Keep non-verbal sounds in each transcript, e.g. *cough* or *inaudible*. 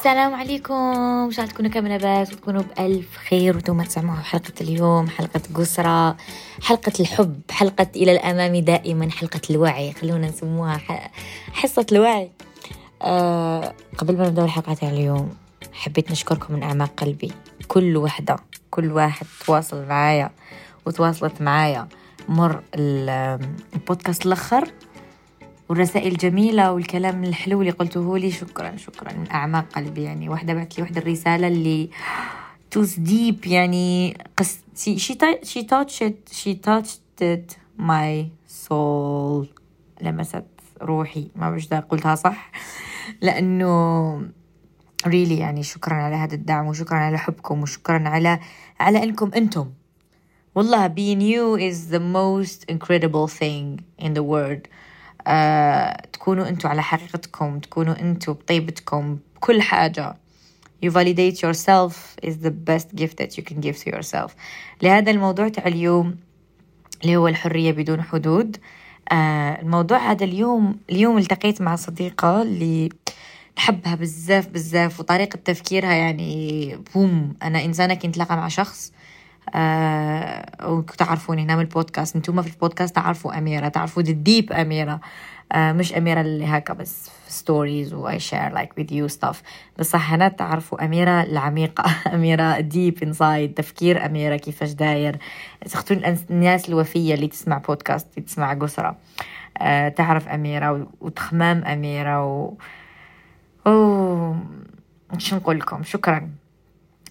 السلام عليكم. ان شاء الله تكونوا كامل لاباس وتكونوا بألف خير وأنتم تسمعوا حلقة اليوم حلقة قسرة حلقة الحب حلقة إلى الأمام دائما حلقة الوعي. خلونا نسموها حصة الوعي. أه قبل ما نبدأ الحلقة اليوم حبيت نشكركم من أعماق قلبي. كل وحدة كل واحد تواصل معايا وتواصلت معايا. مر البودكاست الأخر والرسائل الجميلة والكلام الحلو اللي قلته لي. شكرا شكرا. من أعماق قلبي يعني. واحدة بعت لي واحدة الرسالة اللي توز ديب يعني. قص she, she touched she touched my soul. لمست روحي. ما بعرف قلتها صح. لأنه ريلي يعني شكرا على هذا الدعم وشكرا على حبكم وشكرا على على إنكم أنتم. والله being you is the most incredible thing in the world. تكونوا أنتوا على حقيقتكم تكونوا أنتوا بطيبتكم بكل حاجة. You validate yourself is the best gift that you can give to yourself. لهذا الموضوع تاع اليوم اللي هو الحرية بدون حدود. آه الموضوع هذا اليوم اليوم التقيت مع صديقة اللي نحبها بزاف بزاف وطريقة تفكيرها يعني boom أنا إنسانة كي نتلاقى مع شخص. آه وتعرفوني هنا من البودكاست أنتم في البودكاست تعرفوا أميرة تعرفوا ال deep أميرة. آه مش أميرة اللي هكا بس في stories و I share like with you stuff. بس صح هنا تعرفوا أميرة العميقة *laughs* أميرة deep inside تفكير أميرة كيفاش داير. تختون الناس الوفية اللي تسمع بودكاست اللي تسمع قسرة آه تعرف أميرة وتخمام أميرة و أوه شو نقول لكم؟ شكرا.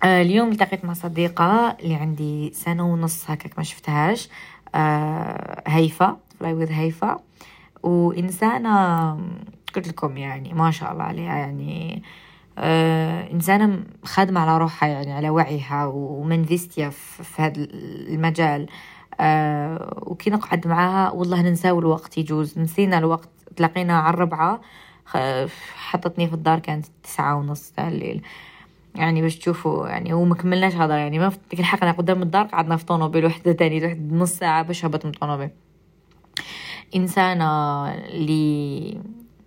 اليوم التقيت مع صديقة اللي عندي سنة ونص هكاك ما شفتهاش. آه هيفا fly with هيفا. وإنسانة قلت لكم يعني ما شاء الله عليها يعني آه إنسانة خادمة على روحها يعني على وعيها ومنفيستيا في هذا المجال. آه وكي نقعد معاها والله ننساو الوقت يجوز. نسينا الوقت تلاقينا على الربعة حطتني في الدار كانت تسعة ونص تاع الليل. يعني باش تشوفوا يعني هو مكملناش هذا يعني ما ديك الحق قدام الدار قعدنا في طونوبيل وحدة تاني واحد نص ساعة باش هبط من الطونوبيل إنسانة اللي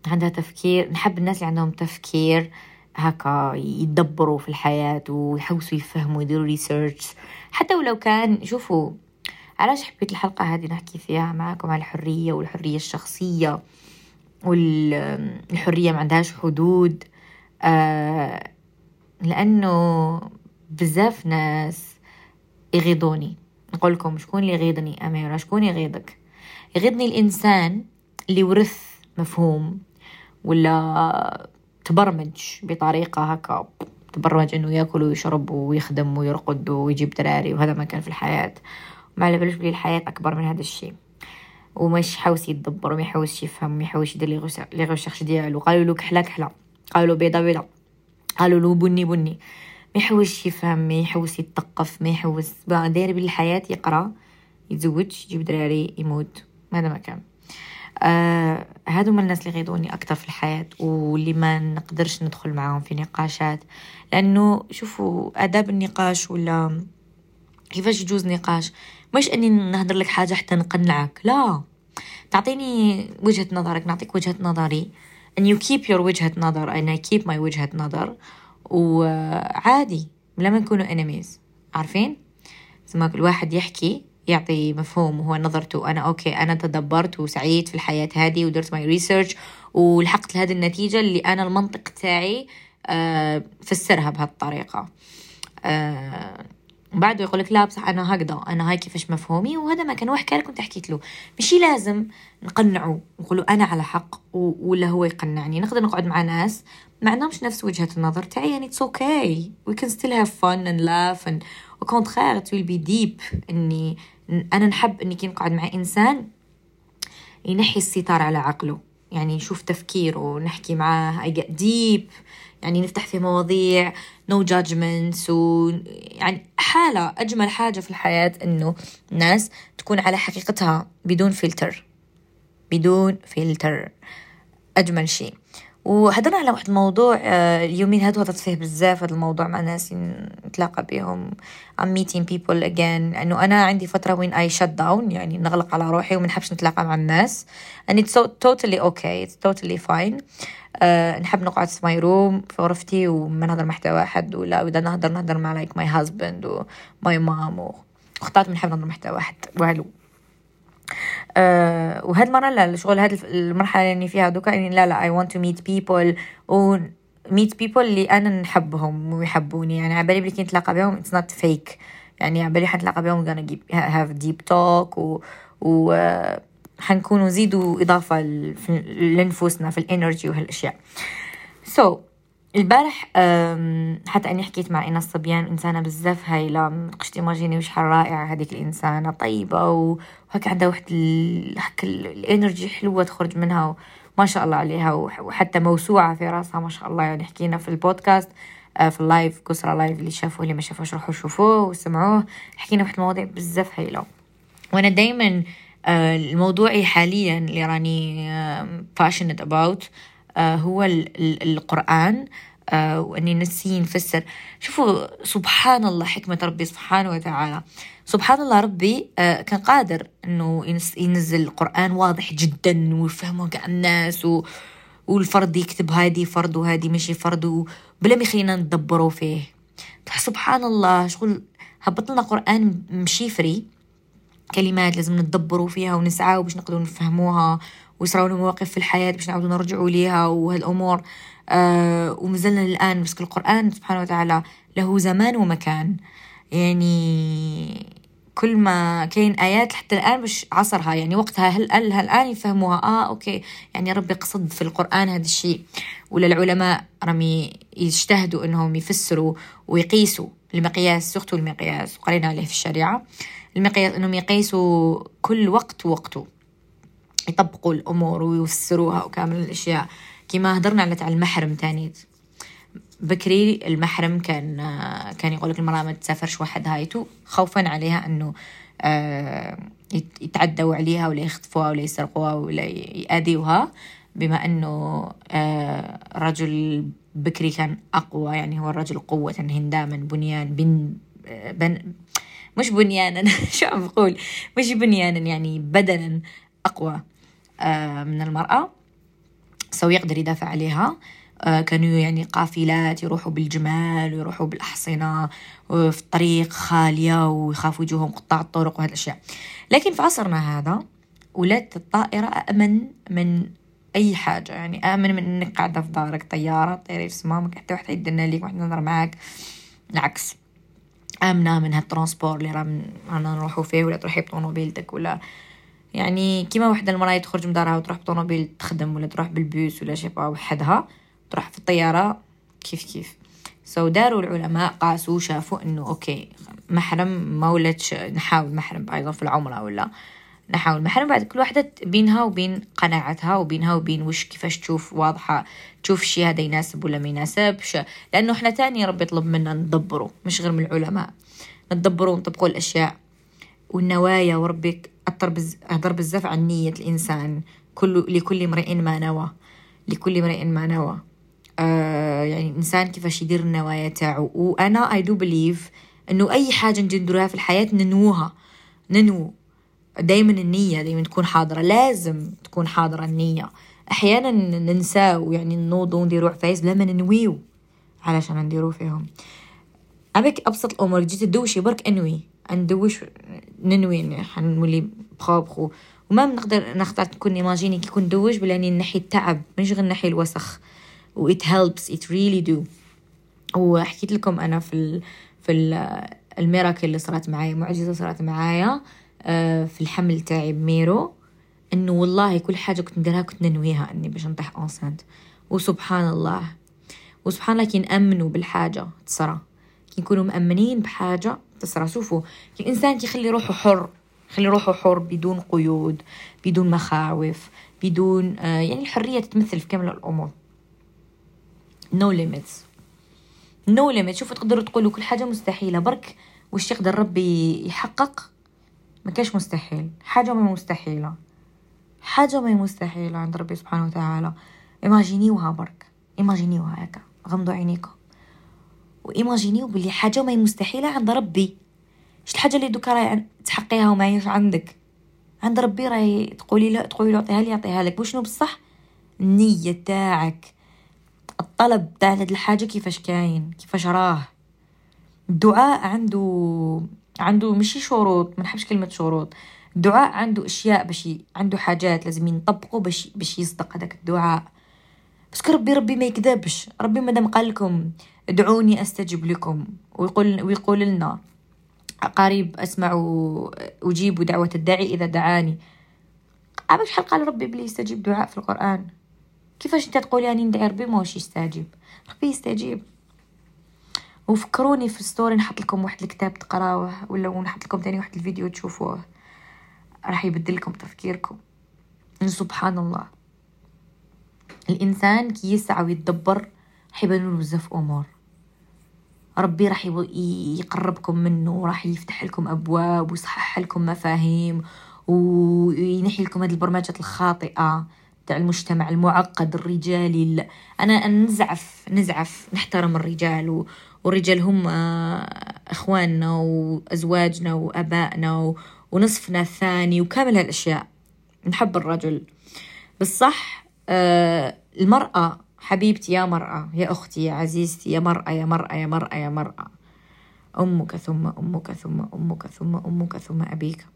عندها تفكير نحب الناس اللي عندهم تفكير هكا يدبروا في الحياة ويحوسوا يفهموا يديروا ريسيرش حتى ولو كان شوفوا علاش حبيت الحلقة هذه نحكي فيها معكم على الحرية والحرية الشخصية والحرية ما عندهاش حدود. آه لأنه بزاف ناس يغيضوني. نقول لكم شكون اللي يغيظني أميرة شكون يغيظك يغيظني الإنسان اللي ورث مفهوم ولا تبرمج بطريقة هكا تبرمج إنه يأكل ويشرب ويخدم ويرقد ويجيب دراري وهذا ما كان في الحياة. ما على بالوش بلي الحياة أكبر من هذا الشيء. ومش حاوس يتدبر وما يحاولش يفهم وما يحاولش يدير لي غوشيرش ديالو. قالوا له كحلة كحلة. قالوا بيضة بيضة. قالوا له بني بني ما يحوش يفهم ما يحوس يتثقف ما يحوس داير بالحياة يقرأ يتزوج يجيب دراري يموت. هذا ما كان. آه هادو من الناس اللي يغيظوني أكتر في الحياة واللي ما نقدرش ندخل معاهم في نقاشات. لأنه شوفوا آداب النقاش ولا كيفاش يجوز نقاش؟ مش أني نهضر لك حاجة حتى نقنعك لا. تعطيني وجهة نظرك نعطيك وجهة نظري. And you keep your وجهة نظر. And I keep my وجهة نظر. وعادي لما نكونوا enemies. عارفين؟ زي كل واحد يحكي يعطي مفهوم وهو نظرته. أنا okay أنا تدبرت وسعيت في الحياة هذه ودرت my research ولحقت لهذه النتيجة اللي أنا المنطق تاعي آه فسرها بهالطريقة بعده يقول لك لا بصح أنا هكذا أنا هاي كيفاش مفهومي؟ وهذا ما كان واحد كان كنت حكيت له. ماشي لازم نقنعه نقولوا أنا على حق ولا هو يقنعني. نقدر نقعد مع ناس ما عندهمش نفس وجهة النظر تاعي يعني it's okay we can still have fun and laugh and au contraire it will be deep إني أنا نحب إني كي نقعد مع إنسان ينحي الستار على عقله. يعني نشوف تفكيره نحكي معاه. I get deep. يعني نفتح في مواضيع. No judgments و يعني حالة أجمل حاجة في الحياة إنه الناس تكون على حقيقتها بدون فلتر. بدون فلتر. أجمل شيء. وهدرنا على واحد الموضوع آه، اليومين هادو هضرت فيه بزاف هذا الموضوع مع ناس نتلاقى بهم I'm meeting people again. انه أنا عندي فترة وين I shut down يعني نغلق على روحي وما نحبش نتلاقى مع الناس. And it's so totally okay. It's totally fine. uh, نحب نقعد في my room في غرفتي وما نهضر مع حتى واحد ولا وإذا نهضر نهضر مع like my husband وماي مام واختارت من نحب نهضر مع حتى واحد. والو. أه وهاد المرة لا الشغل هاد المرحلة اللي فيها دوكا يعني لا لا I want to meet people و meet people اللي أنا نحبهم ويحبوني. يعني عبالي بلي كي نتلاقى بهم it's not fake. يعني عبالي حنتلاقى بهم gonna have deep talk و, و حنكونوا نزيدوا إضافة لنفوسنا في الإنرجي وهالأشياء. So البارح حتى أني حكيت مع ايناس صبيان إنسانة بزاف هايله متقدرش تيماجيني وشحال رائعه هذيك الإنسانة طيبة وهكا عندها واحد هكا ال energy حلوة تخرج منها ما شاء الله عليها وحتى موسوعة في راسها ما شاء الله يعني حكينا في البودكاست آه، في ال live كسرة live اللي شافوه اللي ما شافوش روحوا شوفوه وسمعوه حكينا في المواضيع بزاف هايله وأنا دايما آه، الموضوعي حاليا اللي راني passionate about هو القرآن آه، وإني نسي نفسر. شوفوا سبحان الله حكمة ربي سبحانه وتعالى. سبحان الله ربي آه، كان قادر إنه ينزل القرآن واضح جدا ويفهمه كاع الناس و والفرد يكتب هادي فرد وهادي ماشي فرد بلا ما يخلينا ندبروا فيه. سبحان الله شغل هبط لنا قرآن مشيفري كلمات لازم نتدبروا فيها ونسعى باش نقدروا نفهموها. ويصراو مواقف في الحياة باش نعاودوا نرجعوا ليها وهالأمور. آه ومازلنا الآن بس القرآن سبحانه وتعالى له زمان ومكان. يعني كل ما كاين آيات حتى الآن مش عصرها. يعني وقتها هل هل الآن يفهموها؟ آه أوكي. يعني ربي قصد في القرآن هذا الشيء. ولا العلماء رمي يجتهدوا إنهم يفسروا ويقيسوا المقياس surtout المقياس. وقرينا عليه في الشريعة. المقياس إنهم يقيسوا كل وقت وقته يطبقوا الأمور ويفسروها وكامل الأشياء. كما هدرنا على المحرم تاني. بكري المحرم كان كان يقول لك المرأة ما تسافرش وحدها هايتو خوفا عليها إنه آه، يتعدوا عليها ولا يخطفوها ولا يسرقوها ولا يأذيوها. بما إنه آه، رجل بكري كان أقوى يعني هو الرجل قوة هنداما بنيان بن بن مش بنيانا *laughs* شو عم بقول؟ مش بنيانا يعني بدنا أقوى. آه، من المرأة. سو يقدر يدافع عليها. آه، كانوا يعني قافلات يروحوا بالجمال ويروحوا بالأحصنة وفي الطريق خالية ويخافوا يجوهم قطاع الطرق وهذه الأشياء. لكن في عصرنا هذا ولات الطائرة أأمن من أي حاجة. يعني أأمن من إنك قاعدة في دارك طيارة طيري في سمامك حتى واحد يدنا ليك واحد نظر معاك. العكس. آمنة من هال transport اللي رانا نروحوا فيه ولا تروحي بطونوبيلتك ولا يعني كيما وحدة المرأة تخرج من دارها وتروح بطونوبيل تخدم ولا تروح بالبوس ولا شي وحدها تروح في الطيارة كيف كيف. so so داروا العلماء قاسوا شافوا إنه okay محرم ما ولتش نحاول محرم أيضا في العمرة ولا نحاول محرم. بعد كل واحدة بينها وبين قناعتها وبينها وبين وش كيفاش تشوف واضحة تشوف شي هذا يناسب ولا ما يناسبش. لأنه إحنا تاني ربي يطلب منا ندبره مش غير من العلماء. ندبروا ونطبقوا الأشياء والنوايا وربك أهضر بزاف عن نية الإنسان. كل لكل امرئ ما نوى. لكل امرئ ما نوى. آه يعني الإنسان كيفاش يدير النوايا تاعو. وأنا I do believe إنه أي حاجة نديروها في الحياة ننوها. ننو. دايما النية دايما تكون حاضرة. لازم تكون حاضرة النية. أحيانا ننساو يعني نوضو ونديرو عفايس لما ننويو. علشان نديرو فيهم؟ أبك أبسط الأمور. جيت تدوشي برك أنوي. ندوش ننوي حنولي بخا بخو وما نقدر نختار تكون ايماجيني كي كون دوش بلا نحي التعب مش غير نحي الوسخ. و it helps it really do. وحكيت لكم أنا في ال في ال الميراكل اللي صارت معايا معجزة صارت معايا آه، في الحمل تاعي بميرو إنه والله كل حاجة كنت نديرها كنت ننويها إني باش نطيح انسانت وسبحان الله. وسبحان الله كي نأمنوا بالحاجة تصرى كي نكونوا مأمنين بحاجة تصرى شوفوا الإنسان كي يخلي روحه حر خلي روحه حر بدون قيود بدون مخاوف بدون آه يعني الحرية تتمثل في كامل الأمور. No limits. No limits. شوفوا تقدروا تقولوا كل حاجة مستحيلة. برك وش يقدر ربي يحقق؟ ما كاش مستحيل. حاجة ما مستحيلة. حاجة ما مستحيلة عند ربي سبحانه وتعالى. ايماجينيوها برك ايماجينيوها هكا غمضوا عينيكم وإيماجينيو بلي حاجة ما هي مستحيلة عند ربي. اش الحاجة اللي دوكا راهي تحقيها وما عندك. عند ربي راهي تقولي لا تقولي له اعطيها لي يعطيها لك. وشنو بصح؟ النية تاعك. الطلب تاع هاد الحاجة كيفاش كاين كيفاش راه. الدعاء عنده عنده مشي شروط ما نحبش كلمة شروط. الدعاء عنده أشياء باش عنده حاجات لازم ينطبقوا باش باش يصدق هذاك الدعاء. بس ربي ربي ما يكذبش. ربي مادام قال لكم ادعوني أستجب لكم. ويقول ويقول لنا قريب أسمع أجيب دعوة الداعي إذا دعاني. عباش شحال قال ربي بلي يستجيب دعاء في القرآن؟ كيفاش أنت تقولي اني ندعي ربي؟ ما يستجيب. ربي يستجيب. وفكروني في ستوري نحط لكم واحد الكتاب تقراوه ولا نحط لكم تاني واحد الفيديو تشوفوه. راح يبدل لكم تفكيركم. سبحان الله. الإنسان كي يسعى ويتدبر راح بزاف أمور. ربي راح يقربكم منه وراح يفتح لكم أبواب ويصحح لكم مفاهيم وينحي لكم هذه البرمجات الخاطئة تاع المجتمع المعقد الرجالي أنا نزعف نزعف نحترم الرجال والرجال هم إخواننا وأزواجنا وآبائنا ونصفنا الثاني وكامل هالأشياء. نحب الرجل. بالصح آه المرأة حبيبتي يا مرأة يا أختي يا عزيزتي يا مرأة يا مرأة يا مرأة يا مرأة. أمك ثم أمك ثم أمك ثم أمك ثم أبيك.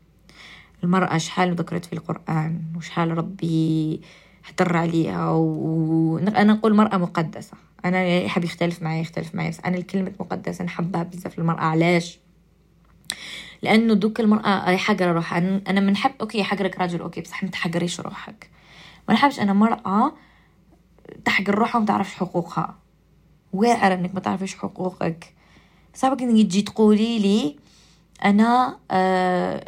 المرأة شحال ذكرت في القرآن؟ وشحال ربي احتر عليها؟ وأنا نقول مرأة مقدسة. أنا يحب يختلف معي يختلف معي بس أنا الكلمة مقدسة نحبها بزاف المرأة. علاش؟ لأنه دوك المرأة راهي حقرة روحها. أنا منحب okay حقرك راجل okay بصح ما روحك. ما نحبش أنا مرأة تحقر روحها وما تعرفش حقوقها واعر انك ما تعرفيش حقوقك صعب انك تجي تقولي لي أنا uh,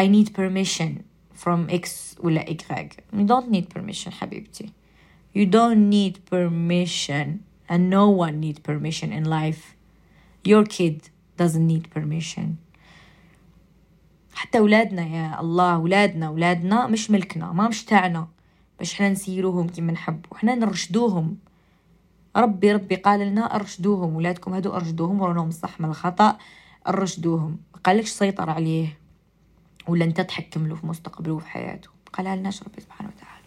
I need permission from X ولا Y you don't need permission حبيبتي you don't need permission and no one need permission in life your kid doesn't need permission حتى ولادنا يا الله ولادنا ولادنا مش ملكنا ما مش تاعنا باش حنا نسيروهم كيما نحبو حنا نرشدوهم. ربي ربي قال لنا أرشدوهم ولادكم هادو أرشدوهم ورونهم الصح من الخطأ أرشدوهم. قالكش سيطر عليه ولا أنت تحكم له في مستقبله وفي حياته. قالها لناش ربي سبحانه وتعالى.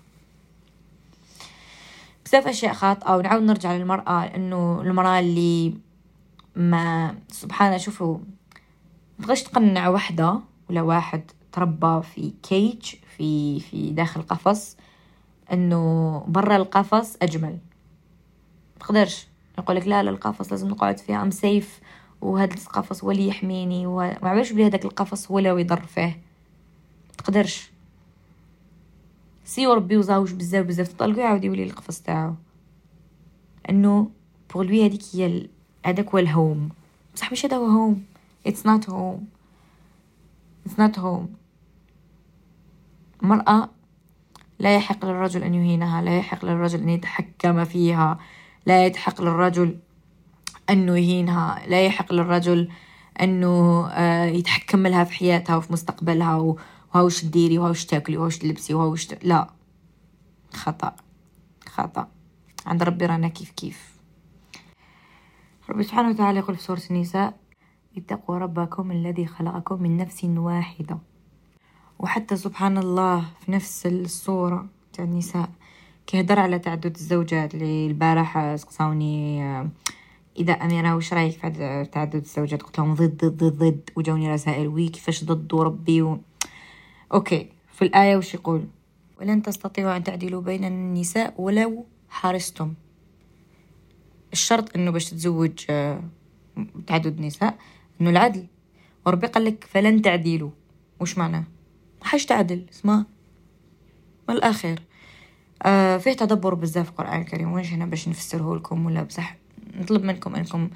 بزاف أشياء خاطئة ونعاود نرجع للمرأة إنه المرأة اللي ما سبحان شوفوا تبغاش تقنع وحدة ولا واحد تربى في كيج في في داخل قفص. إنه برا القفص أجمل. تقدرش يقول لك لا لا القفص لازم نقعد فيه ام سيف وهذا القفص هو اللي يحميني. وما عرفش بلي هذاك القفص هو اللي يضر فيه. تقدرش سي ربي وزاوج بزاف بزاف. تطلقوا يعاود يولي القفص تاعو. إنه pour lui هذيك هي هذاك هو ال homme. بصح مش هذا هو homme. it's not homme it's not homme المرأة لا يحق للرجل أن يهينها لا يحق للرجل أن يتحكم فيها لا يحق للرجل أنه يهينها لا يحق للرجل أنه آه، يتحكم لها في حياتها وفي مستقبلها وهاوش تديري وهاوش تاكلي وهاوش تلبسي وهاوش ت... لا. خطأ خطأ. عند ربي رانا كيف كيف. ربي سبحانه وتعالى يقول في سورة النساء اتقوا ربكم الذي خلقكم من نفس واحدة. وحتى سبحان الله في نفس الصورة تاع النساء. كيهدر على تعدد الزوجات اللي البارح سقساوني آه، إذا أميرة وش رأيك في تعدد الزوجات؟ قلت لهم ضد ضد ضد وجوني رسائل وي كيفاش ضد وربي و... أوكي في الآية وش يقول؟ ولن تستطيعوا أن تعدلوا بين النساء ولو حرصتم. الشرط إنه باش تتزوج آه، تعدد نساء إنه العدل. وربي قال لك فلن تعدلوا. وش معناه؟ حاج تعدل اسمع من الآخر. آه فيه تدبر بزاف في القرآن الكريم واش هنا باش نفسره لكم ولا بصح نطلب منكم إنكم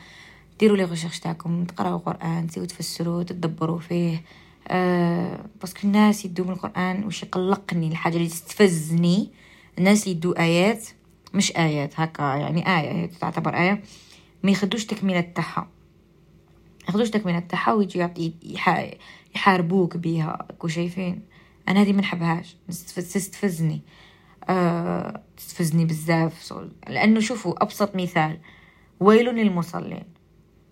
ديروا لي غشاش تاعكم تقراو القرآن تزيدوا تفسروه تدبروا فيه. آه باسكو الناس يدوا من القرآن وش يقلقني الحاجة اللي تستفزني. الناس اللي يدوا آيات مش آيات هكا يعني آية تعتبر آية ما يخدوش تكملة تاعها. ياخدوش تكملة تاعها ويجي يعطي يحاربوك بيها كو شايفين أنا هذه ما نحبهاش تستفزني. أه تستفزني بزاف. لأنه شوفوا أبسط مثال ويل للمصلين.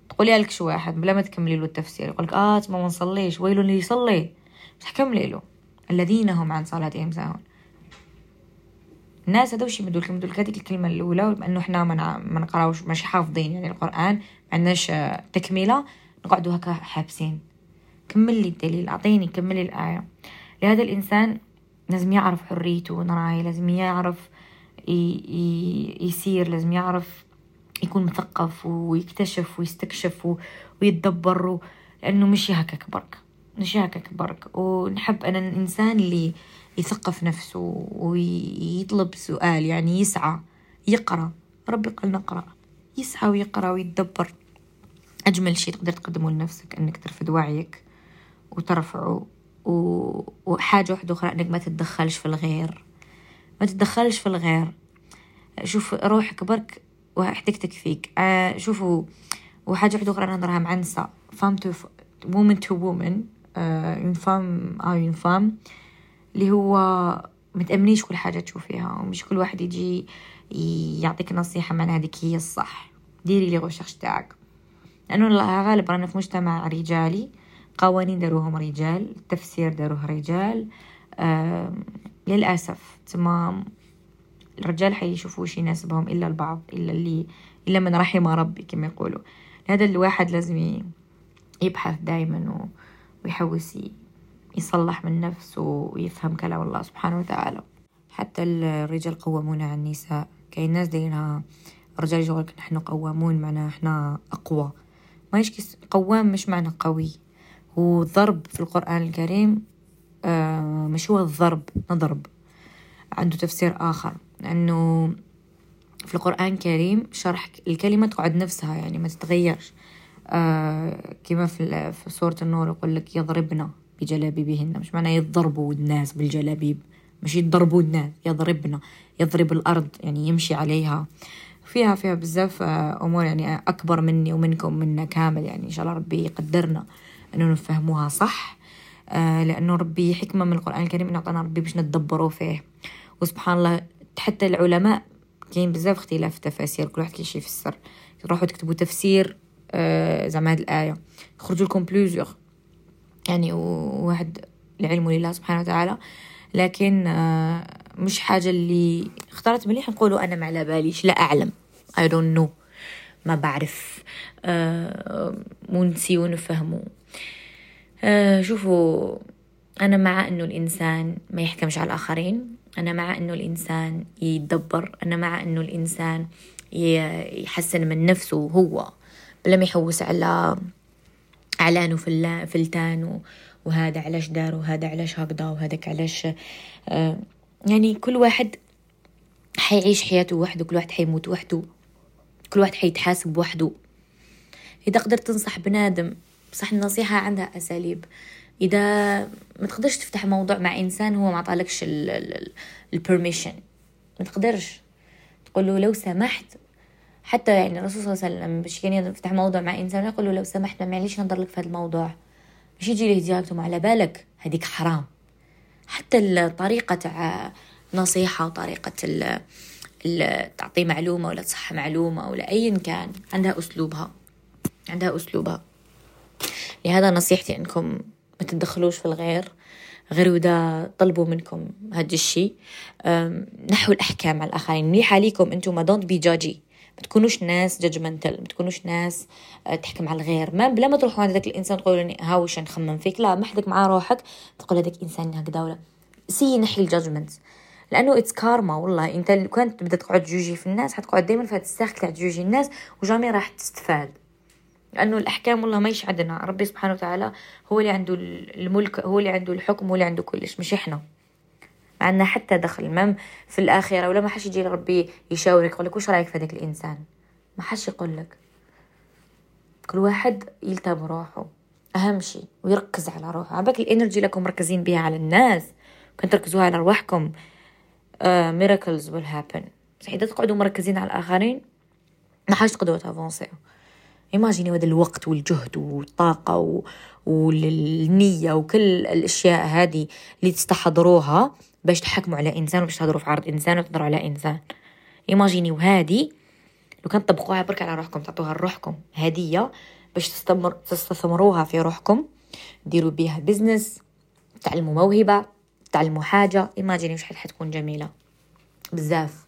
تقولي لك شو واحد بلا ما تكملي له التفسير يقول لك آه ما نصليش ويل اللي يصلي. مش حكملي له. الذين هم عن صلاتهم ساهون الناس هذا وش يمدوا لكم هذيك الكلمة الأولى بأنه إحنا ما نقراوش ماشي حافظين يعني القرآن ما عندناش تكملة نقعدوا هكا حابسين. كمل لي الدليل أعطيني كمل لي الآية. لهذا الإنسان لازم يعرف حريته ونراي لازم يعرف يسير لازم يعرف يكون مثقف ويكتشف ويستكشف ويتدبر لأنه مش هكاك برك مش هكاك برك ونحب أنا الإنسان اللي يثقف نفسه ويطلب سؤال يعني يسعى يقرأ. ربي قال نقرأ. يسعى ويقرأ ويتدبر. أجمل شيء تقدر تقدمه لنفسك أنك ترفد وعيك. وترفعه وحاجة واحدة أخرى أنك ما تتدخلش في الغير. ما تتدخلش في الغير. شوف روحك برك وحدك تكفيك آه شوفوا وحاجة واحدة أخرى أنا نظرها معنسة فام تو وومن تو وومن ينفام أو ينفام اللي هو متأمنيش كل حاجة تشوفيها ومش كل واحد يجي يعطيك نصيحة من هذيك هي الصح. ديري لي غوشش تاعك. لأنه غالبا رانا في مجتمع رجالي قوانين داروهم رجال التفسير داروه رجال للأسف تمام الرجال حيشوفوا شي يناسبهم إلا البعض إلا اللي إلا من رحم ربي كما يقولوا. هذا الواحد لازم يبحث دايما ويحوس يصلح من نفسه ويفهم كلام الله سبحانه وتعالى. حتى الرجال قوامون على النساء. كاين ناس دايرينها الرجال يقولك نحن قوامون معناها إحنا أقوى. ما يشكي قوام مش معنى قوي. هو ضرب في القرآن الكريم آه مش هو الضرب نضرب. عنده تفسير آخر. لأنه في القرآن الكريم شرح الكلمة تقعد نفسها يعني ما تتغيرش. آه كما في, في سورة النور يقول لك يضربنا بجلابيبهن مش معناه يضربوا الناس بالجلابيب مش يضربوا الناس يضربنا يضرب الأرض يعني يمشي عليها. فيها فيها بزاف آه، أمور يعني أكبر مني ومنكم منا كامل يعني إن شاء الله ربي يقدرنا. أنه نفهموها صح. آه لأنه ربي حكمة من القرآن الكريم إنه أعطانا ربي باش نتدبروا فيه. وسبحان الله حتى العلماء كاين بزاف اختلاف تفاسير كل واحد كيشي في السر. تروحوا تكتبوا تفسير آه زعما هاد الآية. يخرجوا لكم بلوزيغ يعني واحد لعلمه لله سبحانه وتعالى. لكن آه مش حاجة اللي اختارت مليح. نقولوا أنا ما على باليش لا أعلم. I don't know. ما بعرف. آه ونسي ونفهمه آه شوفوا أنا مع أنه الإنسان ما يحكمش على الآخرين أنا مع أنه الإنسان يتدبر أنا مع أنه الإنسان يحسن من نفسه هو بلا ما يحوس على علانه في فلتان وهذا علاش دار وهذا علاش هكذا وهذاك علاش آه يعني كل واحد حيعيش حياته وحده كل واحد حيموت وحده كل واحد حيتحاسب وحده. إذا قدرت تنصح بنادم صح النصيحة عندها أساليب. إذا ما تقدرش تفتح موضوع مع إنسان هو ما عطالكش ال permission ما تقدرش. تقول له لو سمحت. حتى يعني الرسول صلى الله عليه وسلم باش كان يفتح موضوع مع إنسان يقول له لو سمحت معليش نهضر لك في هذا الموضوع. مش يجي ليه direct على بالك. هذيك حرام. حتى الطريقة تاع نصيحة وطريقة تعطي معلومة ولا تصح معلومة ولا أيا كان عندها أسلوبها. عندها أسلوبها. لهذا نصيحتي أنكم ما تتدخلوش في الغير غير إذا طلبوا منكم هذا الشيء. نحو الأحكام على الآخرين. مليحة ليكم أنتم don't be judgy ما تكونوش ناس judgmental ما تكونوش ناس آه، تحكم على الغير. ما بلا ما تروحوا عند ذاك الإنسان تقولوا هاوش نخمم فيك. لا محدك مع روحك تقول هذاك إنسان هكذا ولا. سي نحي ال judgment. لأنه it's karma والله. أنت كنت تبدا تقعد تجوجي في الناس حتقعد دائما في هذا ال cercle تاع تجوجي الناس وجامي راح تستفاد. لأنه الأحكام والله ما عندنا ربي سبحانه وتعالى هو اللي عنده الملك هو اللي عنده الحكم هو اللي عنده كلش مش إحنا. ما عندنا حتى دخل même في الآخرة ولا ما حش يجي ربي يشاورك يقول لك وش رأيك في هذاك الإنسان؟ ما حش يقول لك. كل واحد يلتم روحه. أهم شيء ويركز على روحه. عباك ال energy لكم مركزين بها على الناس. كنت تركزوها على أرواحكم. miracles will happen إذا تقعدوا مركزين على الآخرين ما حاش تقدروا ت avancer-يو imaginez هذا الوقت والجهد والطاقة و... والنية وكل الأشياء هذه اللي تستحضروها باش تحكموا على إنسان وباش تهضروا في عرض إنسان وتهضروا على إنسان. imaginez وهذه لو كان تطبقوها برك على روحكم تعطوها لروحكم هدية باش تستمر تستثمروها في روحكم ديروا بيها business تعلموا موهبة تعلموا حاجة. imaginez وش حتكون جميلة. بزاف.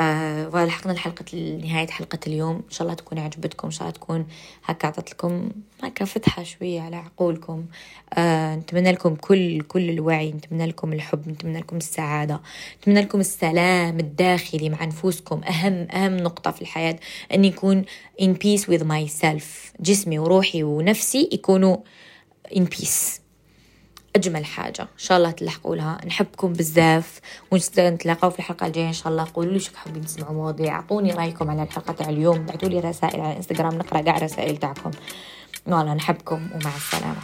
آه ولحقنا لحلقة نهاية حلقة اليوم. إن شاء الله تكون عجبتكم إن شاء الله تكون هكا عطت لكم هكا فتحة شوية على عقولكم. آه نتمنى لكم كل كل الوعي نتمنى لكم الحب نتمنى لكم السعادة نتمنى لكم السلام الداخلي مع نفوسكم. أهم أهم نقطة في الحياة أن يكون in peace with myself. جسمي وروحي ونفسي يكونوا in peace. أجمل حاجة. إن شاء الله تلحقوا لها. نحبكم بزاف ونتلاقاو في الحلقة الجاية إن شاء الله. قولوا لي شو حابين تسمعوا مواضيع. أعطوني رأيكم على الحلقة تاع اليوم. بعثوا لي رسائل على الإنستغرام. نقرأ قاع رسائل تاعكم. والله نحبكم ومع السلامة.